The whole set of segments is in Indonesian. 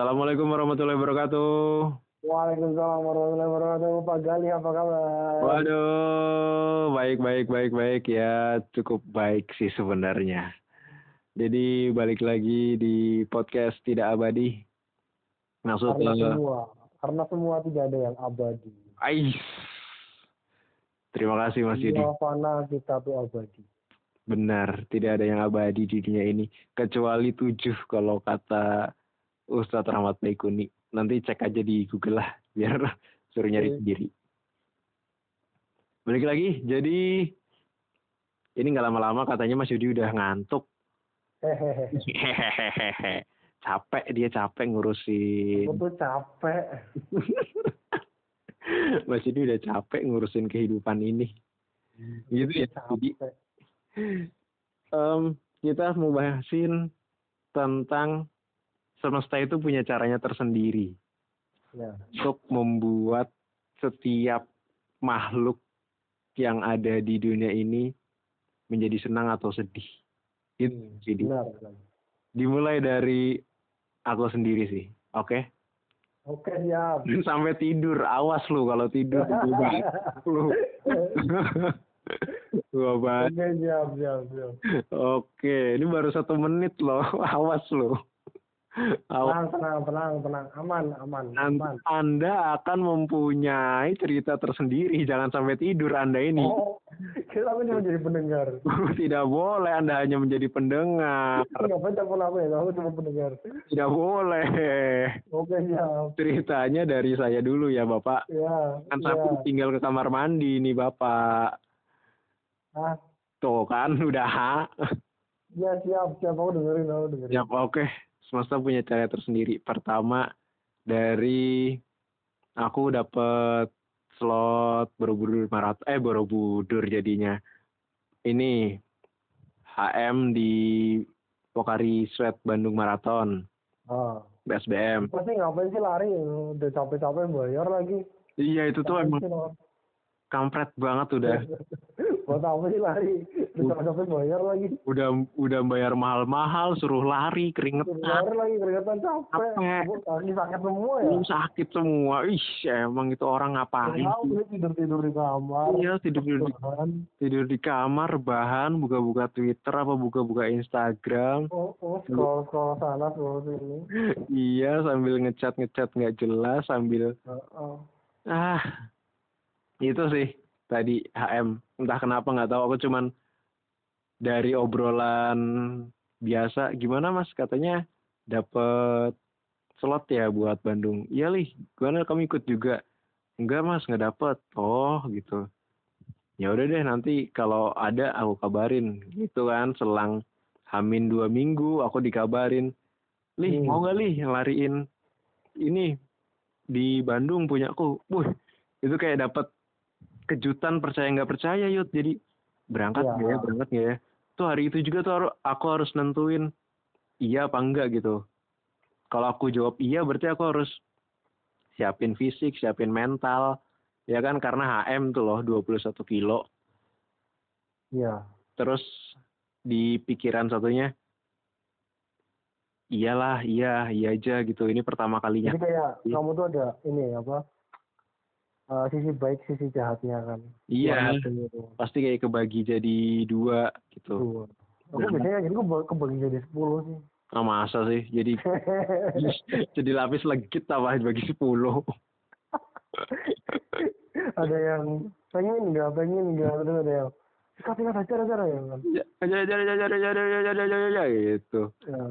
Assalamualaikum warahmatullahi wabarakatuh. Waalaikumsalam warahmatullahi wabarakatuh. Pak Gali apa kabar? Waduh, baik baik baik baik ya, cukup baik sih sebenarnya. Jadi balik lagi di podcast tidak abadi. Maksud Karena semua, karena semua tidak ada yang abadi. Ais. Terima kasih Mas Yudi. Fana kita tuh abadi. Benar, tidak ada yang abadi di dunia ini kecuali tujuh kalau kata Ustadz Rahmat Baikuni. Nanti cek aja di Google lah biar suruh nyari Oke. sendiri. Balik lagi, jadi ini nggak lama-lama katanya Mas Yudi udah ngantuk. Hehehe. Capek dia capek ngurusin. Aku tuh capek. Mas Yudi udah capek ngurusin kehidupan ini. Gitu ya. Jadi em, kita mau bahasin tentang semesta itu punya caranya tersendiri Ya. untuk membuat setiap makhluk yang ada di dunia ini menjadi senang atau sedih. Gitu, Hmm, jadi Benar. benar. dimulai dari aku sendiri sih, oke? Oke siap. Sampai tidur, awas lu kalau tidur gua lu. Gua. Oke siap siap siap. Oke, ini baru satu menit loh, awas lu. Tenang tenang tenang tenang aman aman aman. Anda akan mempunyai cerita tersendiri. Jangan sampai tidur Anda ini. Oh, kita kan cuma jadi pendengar. Tidak boleh Anda hanya menjadi pendengar. Ngapain telepon aku ya? Aku cuma pendengar. Tidak boleh. Oke siap. Ceritanya dari saya dulu ya Bapak. Ya. Kan ya. tinggal ke kamar mandi nih Bapak. Ah, Tuh kan udah. ya siap siap aku dengerin aku dengerin. Ya oke. Semesta punya cara tersendiri. Pertama dari aku dapat slot Borobudur maraton eh Borobudur jadinya. Ini HM di Pokari Sweat Bandung Marathon Ah. BSBM. Pasti ngapain sih lari? Udah capek-capek bayar lagi. Iya itu tuh emang? Kampret banget udah. Buat apa sih lari? Udah capek-capek bayar lagi. Udah udah bayar mahal-mahal suruh lari keringetan. Bayar lagi keringetan capek. Capek. Gua Kaki sakit semua ya. Lu sakit semua. Ih, emang itu orang ngapain Tahu tidur-tidur di kamar. Iya, tidur-tidur di tidur di kamar bahan buka-buka Twitter apa buka-buka Instagram Oh, oh, scroll scroll sana scroll sini. iya sambil ngecat ngecat nggak jelas sambil Heeh. ah itu sih tadi HM entah kenapa nggak tahu. Aku cuman dari obrolan biasa gimana mas? Katanya dapet slot ya buat Bandung. Iya lih. Gimana? Kamu ikut juga? Enggak mas. Nggak dapet. Oh gitu. Ya udah deh nanti kalau ada aku kabarin. Gitu kan selang hamin dua minggu aku dikabarin. Lih Hmm. mau nggak lih lariin ini di Bandung punya aku? Wih, itu kayak dapat kejutan percaya nggak percaya yud jadi berangkat Ya. nggak ya berangkat nggak ya tuh hari itu juga tuh aku harus nentuin iya apa enggak gitu kalau aku jawab iya berarti aku harus siapin fisik siapin mental ya kan karena HM tuh loh 21 kilo Iya. terus di pikiran satunya iyalah iya iya aja gitu ini pertama kalinya Jadi kayak kamu tuh ada ini apa? Eh, sisi baik, sisi jahatnya kan. iya gitu. pasti kayak kebagi jadi dua gitu Dua. Aku Nah. biasanya gitu ke- kebagi jadi sepuluh sih. ah masa sih jadi jadi lapis legit apa bagi sepuluh ada yang pengen nggak pengen nggak terus ada yang sikat sikat aja aja ya kan. ya ya ya ya ya ya ya ya ya ya ya gitu Ya. ya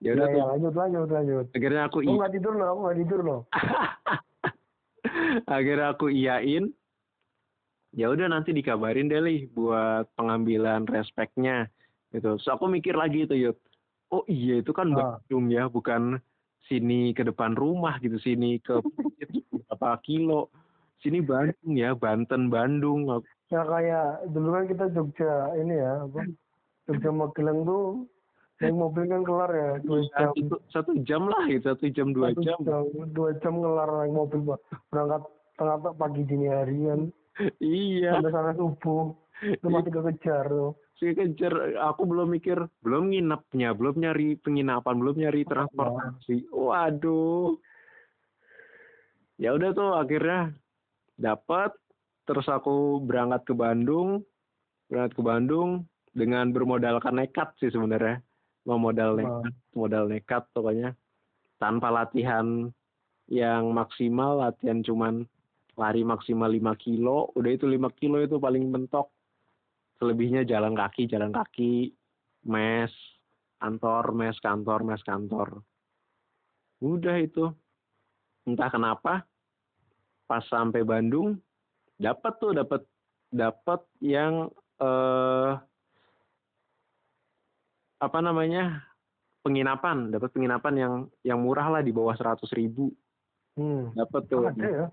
Ya, udah ya, lanjut lanjut lanjut. akhirnya aku Aku nggak tidur loh, aku nggak tidur loh. akhirnya aku iyain ya udah nanti dikabarin deh Lih, buat pengambilan respeknya gitu so aku mikir lagi itu yuk oh iya itu kan Ah. Bandung ya bukan sini ke depan rumah gitu sini ke berapa kilo sini Bandung ya Banten Bandung Ya kayak dulu kan kita Jogja ini ya apa? Jogja Magelang tuh naik mobil kan kelar ya dua jam. satu, satu jam lah gitu satu jam dua Satu jam dua jam kelar naik mobil Pak. berangkat tengah pagi dini hari kan iya sampai sana subuh Itu masih kekejar tuh. Si kejar, aku belum mikir, belum nginepnya, belum nyari penginapan, belum nyari transportasi. Waduh. Ya udah tuh akhirnya dapat, terus aku berangkat ke Bandung, berangkat ke Bandung dengan bermodalkan nekat sih sebenarnya, mau modal nekat, modal nekat pokoknya tanpa latihan yang maksimal, latihan cuman lari maksimal 5 kilo, udah itu 5 kilo itu paling mentok. Selebihnya jalan kaki, jalan kaki, mes, kantor, mes, kantor, mes, kantor. Udah itu. Entah kenapa, pas sampai Bandung, dapat tuh, dapat dapat yang eh apa namanya penginapan dapat penginapan yang yang murah lah di bawah seratus ribu Hmm. dapat tuh Ada ya?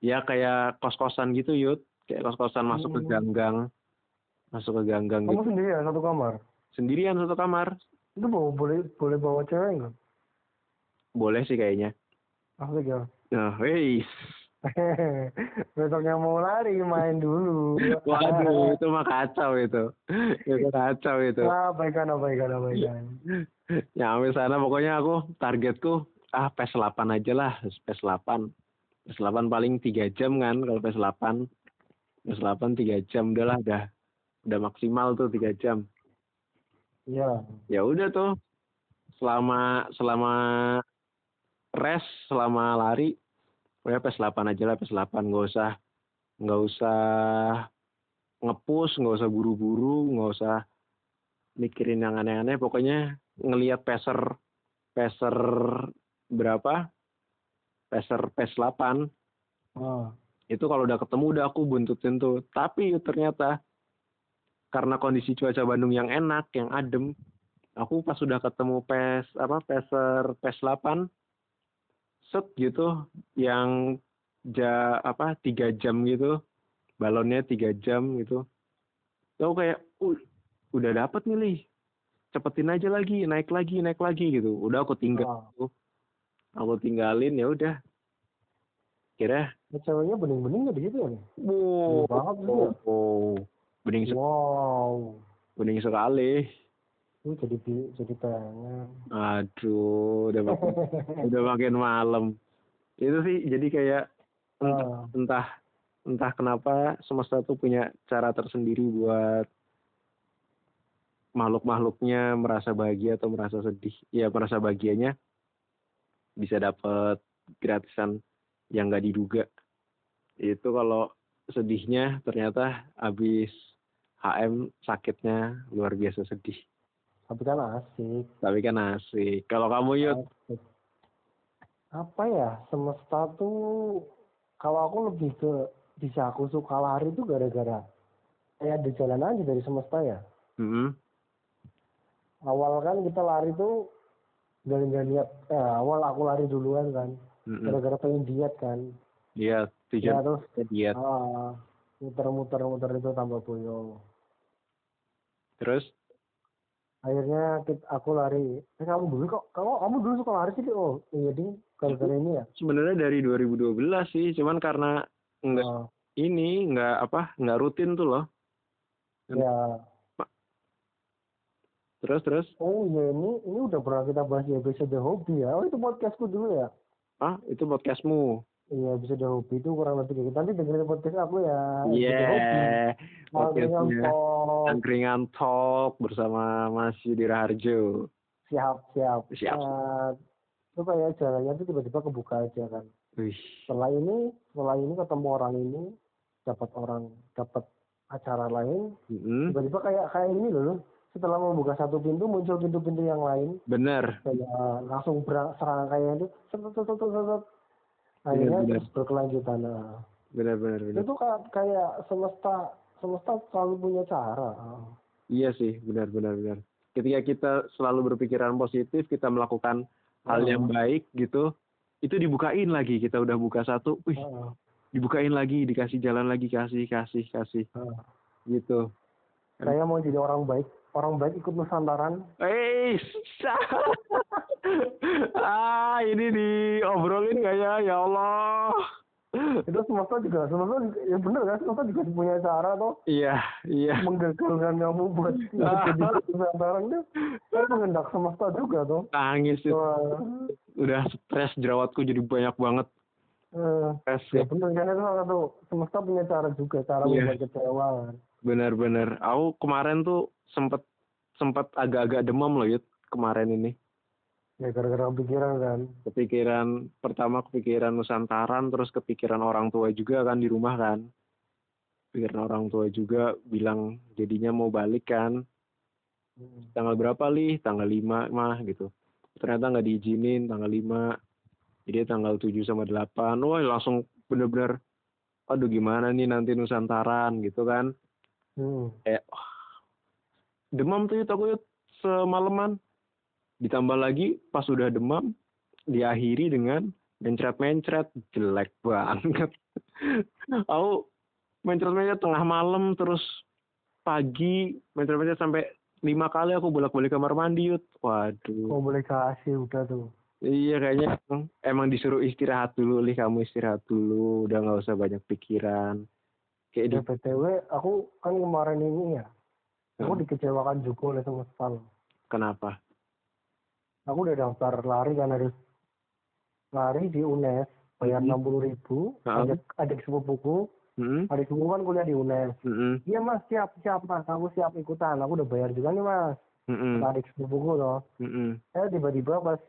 ya kayak kos kosan gitu yud kayak kos kosan masuk ke Hmm. ganggang masuk ke ganggang Kamu gitu sendiri ya satu kamar? sendirian satu kamar Itu bawa, boleh boleh bawa cewek nggak? boleh sih kayaknya Asik ya. nah wes Besoknya mau lari main dulu. waduh itu mah kacau itu. Itu kacau itu. Ah, abaikan, abaikan, abaikan. nyampe sana. Pokoknya aku targetku ah PES 8 aja lah. PES 8 PES 8 paling tiga jam kan kalau PES 8 PES 8 tiga jam udahlah udah udah maksimal tuh tiga jam. Iya. ya udah tuh. Selama selama rest selama lari pokoknya PES 8 aja lah PES 8 nggak usah nggak usah ngepus nggak usah buru-buru nggak usah mikirin yang aneh-aneh. Pokoknya ngelihat peser peser berapa? Peser PES 8 Ah. itu kalau udah ketemu udah aku buntutin tuh. Tapi ternyata karena kondisi cuaca Bandung yang enak yang adem aku pas sudah ketemu pes apa peser pes 8 set gitu yang ja apa tiga jam gitu balonnya tiga jam gitu aku kayak uh, udah dapet nih Li. cepetin aja lagi naik lagi naik lagi gitu udah aku tinggal Ah. aku tinggalin ya udah kira ceweknya bening-bening nggak di situ ya? nih? wow banget sih ya. oh, bening Wow. bening sekali Ini jadi jadi pengen. aduh udah makin, udah makin malam itu sih jadi kayak entah, Ah. entah entah kenapa semesta tuh punya cara tersendiri buat makhluk-makhluknya merasa bahagia atau merasa sedih ya merasa bahagianya bisa dapat gratisan yang nggak diduga itu kalau sedihnya ternyata habis HM sakitnya luar biasa sedih Tapi kan asik. tapi kan asik kalau kamu yuk. Apa ya? Semesta tuh kalau aku lebih ke bisa aku suka lari tuh gara-gara kayak di jalan aja dari semesta ya. Mm-mm. Awal kan kita lari tuh dari nggak niat. Eh, awal aku lari duluan kan. Mm-mm. Gara-gara pengen diet kan. Iya, Ya tujuan terus diet. ah, muter-muter muter itu tambah boyong. Terus akhirnya kita, aku lari. Eh kamu dulu kok kamu kamu dulu suka lari sih oh iya ding gara-gara ini ya? Sebenarnya dari 2012 sih, cuman karena nggak Oh, ini nggak apa nggak rutin tuh loh. ya. Terus terus? Oh iya ini ini udah pernah kita bahas di episode hobi ya. Oh itu podcastku dulu ya? Ah itu podcastmu. Iya episode hobi itu kurang lebih kayak gitu nanti dengerin podcast aku ya Iya. Angkringan Podcastnya Talk. Angkringan Talk bersama Mas Raharjo. siap siap Siap. Itu kayak jalannya tuh tiba-tiba kebuka aja kan Wih, setelah ini setelah ini ketemu orang ini dapat orang dapat acara lain mm-mm. tiba-tiba kayak kayak ini loh setelah membuka satu pintu muncul pintu-pintu yang lain bener. kayak langsung berang serang kayak itu. Akhirnya Benar, benar. terus berkelanjutan nah, Bener bener bener. itu kayak, kayak semesta semesta selalu punya cara Iya sih, benar benar benar. Ketika kita selalu berpikiran positif, kita melakukan hal yang Hmm. baik gitu, itu dibukain lagi. Kita udah buka satu, wih, Ah, dibukain lagi, dikasih jalan lagi, kasih kasih kasih, ah. gitu. saya mau jadi orang baik orang baik ikut nusantaran Eh, ah ini diobrolin nggak ya? Ya Allah. itu semesta juga semesta juga, ya bener kan semesta juga punya cara tuh Iya, iya. menggagalkan kamu buat jadi Nusantara itu kan mengendak semesta juga tuh Nangis itu. Wah, Udah stres jerawatku jadi banyak banget. eh, Stres ya ya. bener kan itu salah satu semesta punya cara juga cara Iya. membuat kecewa kan Bener-bener. Aku kemarin tuh sempet sempet agak-agak demam loh Yud kemarin ini. Ya gara-gara pikiran kan Kepikiran pertama kepikiran Nusantaran terus kepikiran orang tua juga kan di rumah kan. Pikiran orang tua juga bilang jadinya mau balik kan. Hmm. Tanggal berapa lih? Tanggal 5 mah gitu. Ternyata nggak diizinin tanggal 5. Jadi tanggal 7 sama 8. Wah langsung bener-bener aduh gimana nih nanti Nusantaran gitu kan. Hmm. kayak wah, demam tuh Yud, aku Yud, semalaman ditambah lagi pas udah demam diakhiri dengan mencret-mencret. Jelek banget. Aku mencret-mencret tengah malam terus pagi mencret-mencret sampai lima kali aku bolak-balik kamar mandi Yud. waduh. Komunikasi udah tuh. Iya kayaknya emang, disuruh istirahat dulu lih. Kamu istirahat dulu udah nggak usah banyak pikiran. Kayak di ya btw aku kan kemarin ini ya aku Hmm. dikecewakan juga oleh semesta loh. kenapa aku udah daftar lari kan harus lari di UNES bayar Mhm. enam puluh ribu Heeh. adik adik sepupuku hmm? adik sepupuku kan kuliah di UNES Hmm. iya mas siap siap mas aku siap ikutan aku udah bayar juga nih mas Hmm. Adik sepupuku loh Hmm. eh tiba-tiba pas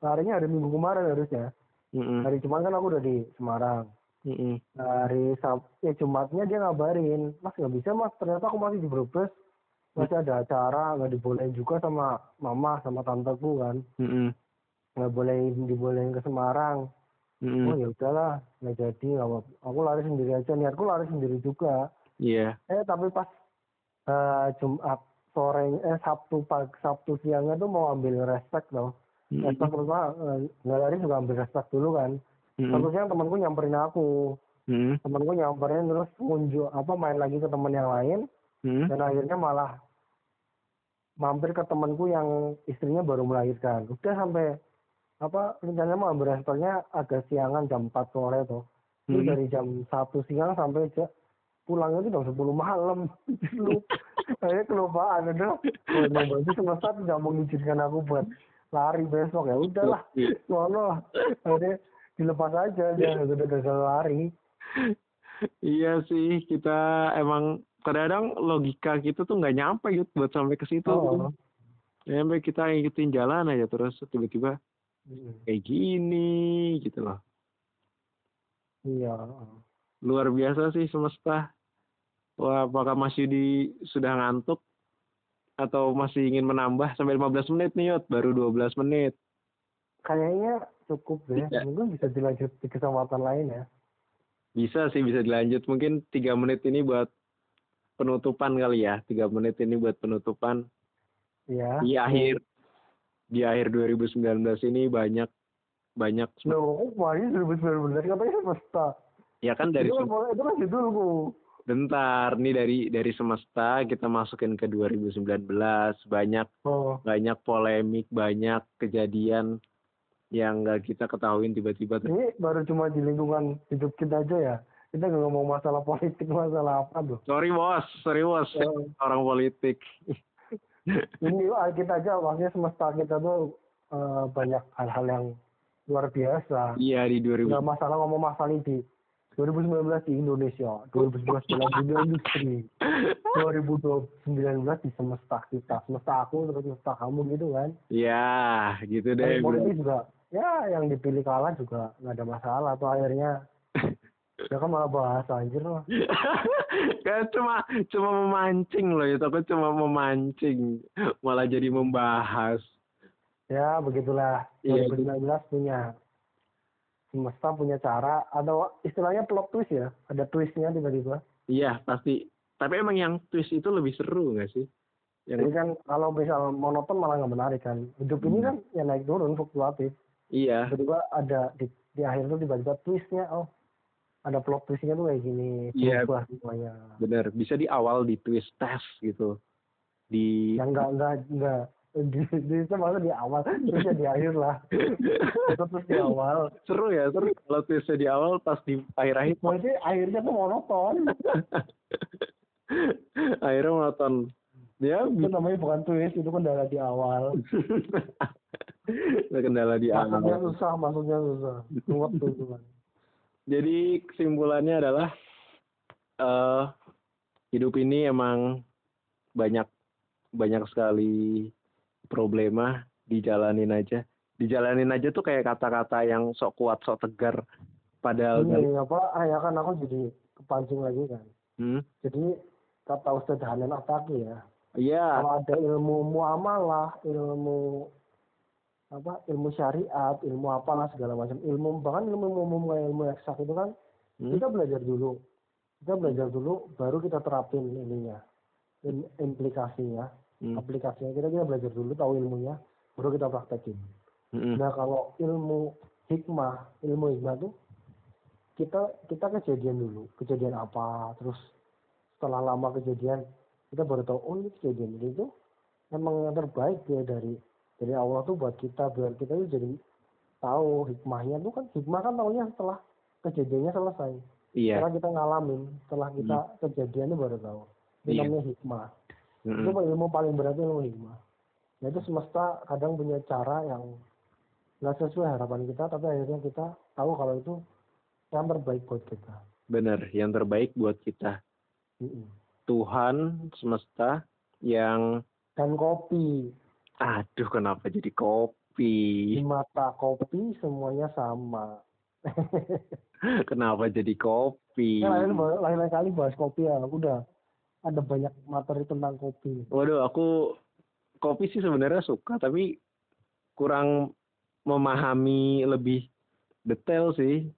larinya hari minggu kemarin harusnya Hmm. hari Jumat kan aku udah di Semarang Hmm. hari Sab ya Jumatnya dia ngabarin mas nggak bisa mas ternyata aku masih di Brebes masih ada acara nggak dibolehin juga sama mama sama tanteku kan Hmm. nggak boleh dibolehin ke Semarang Hmm. oh ya udahlah nggak jadi nggak apa aku lari sendiri aja niatku lari sendiri juga Iya. eh tapi pas eh, Jumat sore eh Sabtu pagi Sabtu siangnya tuh mau ambil respect loh Hmm. respect pertama eh, nggak lari juga ambil respect dulu kan Hmm. Sabtu siang temanku nyamperin aku Hmm. temanku nyamperin terus ngunjuk apa main lagi ke teman yang lain Hmm. dan akhirnya malah mampir ke temanku yang istrinya baru melahirkan. Udah sampai apa rencananya mau ambil respectnya agak siangan jam 4 sore tuh itu Hmm. dari jam satu siang sampai ja- pulangnya itu jam 10 malam. Lupa saya kelupaan udah oh, mau berarti semesta tidak mengizinkan aku buat lari besok. Ya udahlah. Soalnya akhirnya dilepas aja dia udah gagal lari. Iya sih, kita emang kadang-kadang logika kita tuh nggak nyampe gitu buat sampai ke situ. oh. Sampai kita ngikutin jalan aja terus tiba-tiba kayak gini gitu loh. iya Luar biasa sih semesta. Wah, apakah Mas Yudi sudah ngantuk atau masih ingin menambah sampai 15 menit nih Yot, baru 12 menit. kayaknya cukup deh Iya. mungkin bisa dilanjut di kesempatan lain ya Bisa sih, bisa dilanjut. Mungkin tiga menit ini buat penutupan kali ya. Tiga menit ini buat penutupan. Iya. Di akhir di akhir 2019 ini banyak banyak Loh, kemarin 2019 katanya semesta. ya kan dari itu, sem- kan, itu kan judulku. bentar nih dari dari semesta kita masukin ke 2019 banyak Oh, banyak polemik banyak kejadian yang nggak kita ketahuin tiba-tiba ini baru cuma di lingkungan hidup kita aja ya. Kita nggak ngomong masalah politik, masalah apa tuh. sorry bos sorry bos Oh, orang politik ini kita aja, maksudnya semesta kita tuh eh, banyak hal-hal yang luar biasa. iya di 2000 Nggak masalah ngomong masalah ini di 2019 di Indonesia, 2019 dalam dunia industri, 2019 di semesta kita, semesta aku terus semesta kamu gitu kan. ya gitu deh politik juga, ya yang dipilih kalah juga nggak ada masalah. Tuh akhirnya, ya kan malah bahas anjir lah. kan cuma cuma memancing loh itu aku cuma memancing malah jadi membahas Ya begitulah, Iya, 2019 punya semesta punya cara atau istilahnya plot twist ya, ada twistnya tiba-tiba. iya pasti tapi emang yang twist itu lebih seru nggak sih Jadi yang kan kalau misal monoton malah nggak menarik kan. Hidup ini Hmm. kan ya naik turun fluktuatif. iya Tiba-tiba ada di, di akhir tuh tiba-tiba twistnya, oh ada plot twistnya tuh kayak gini, Iya. berubah semuanya. bener bisa di awal di twist test gitu. Di Yang nggak nggak nggak di, di itu malah di awal terusnya di akhir lah. Terus di awal seru ya seru. Kalau twistnya di awal pas di akhir akhir berarti akhirnya tuh monoton. Akhirnya monoton. Ya itu namanya bukan twist itu kendala di awal. Kendala di awal. susah masuknya susah. Ruwet tuh jadi kesimpulannya adalah eh hidup ini emang banyak banyak sekali problema dijalanin aja. Dijalanin aja tuh kayak kata-kata yang sok kuat sok tegar. Padahal ini apa? Ah, ya kan aku jadi kepancing lagi kan. Hmm? jadi kata Ustaz Hanan Ataki ya iya. kalau ada ilmu muamalah ilmu apa ilmu syariat ilmu apalah segala macam ilmu bahkan ilmu umum kayak ilmu eksak itu kan hmm? kita belajar dulu kita belajar dulu baru kita terapin ininya im- implikasinya Hmm. aplikasinya kita kita belajar dulu tahu ilmunya baru kita praktekin Mm-mm. nah kalau ilmu hikmah ilmu hikmah tuh kita kita kejadian dulu kejadian apa terus setelah lama kejadian kita baru tahu oh ini kejadian ini tuh emang yang terbaik ya dari dari Allah tuh buat kita biar kita tuh jadi tahu hikmahnya. Tuh kan hikmah kan tahunya setelah kejadiannya selesai. Iya. Setelah kita ngalamin setelah kita kejadiannya baru tahu. Itu Iya. namanya hikmah. Mm-mm. itu ilmu paling berat ilmu hikmah. Nah itu semesta kadang punya cara yang nggak sesuai harapan kita tapi akhirnya kita tahu kalau itu yang terbaik buat kita. Bener yang terbaik buat kita. Mm-mm. Tuhan semesta yang dan kopi aduh kenapa jadi di kopi mata kopi semuanya sama. Kenapa jadi kopi? Nah, lain lain lain kali bahas kopi ya. Aku udah ada banyak materi tentang kopi. Waduh aku kopi sih sebenarnya suka tapi kurang memahami lebih detail sih.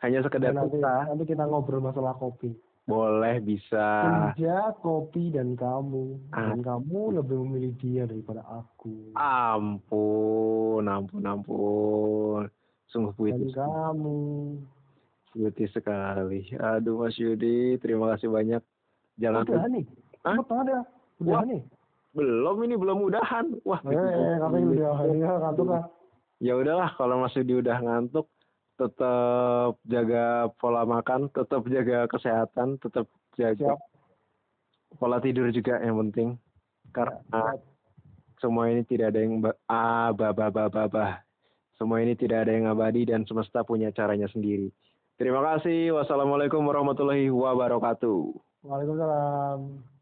Hanya sekedar Nah, nanti suka. nanti kita ngobrol masalah kopi boleh bisa. Senja kopi dan kamu. Ah. dan kamu lebih memilih dia daripada aku. Ampun ampun ampun. Sungguh dan puitis kamu. Puitis sekali. Aduh Mas Yudi terima kasih banyak. Jangan udah nih? Hah? Ya udah Wah. nih? belum ini belum udahan. Wah eh katanya udah ya lah ya udahlah kalau Mas Yudi udah ngantuk tetap jaga pola makan tetap jaga kesehatan tetap jaga siap. pola tidur juga yang penting. Karena siap. semua ini tidak ada yang ba- ah bah, bah, bah, bah, bah. semua ini tidak ada yang abadi dan semesta punya caranya sendiri. Terima kasih. Wassalamualaikum warahmatullahi wabarakatuh. Waalaikumsalam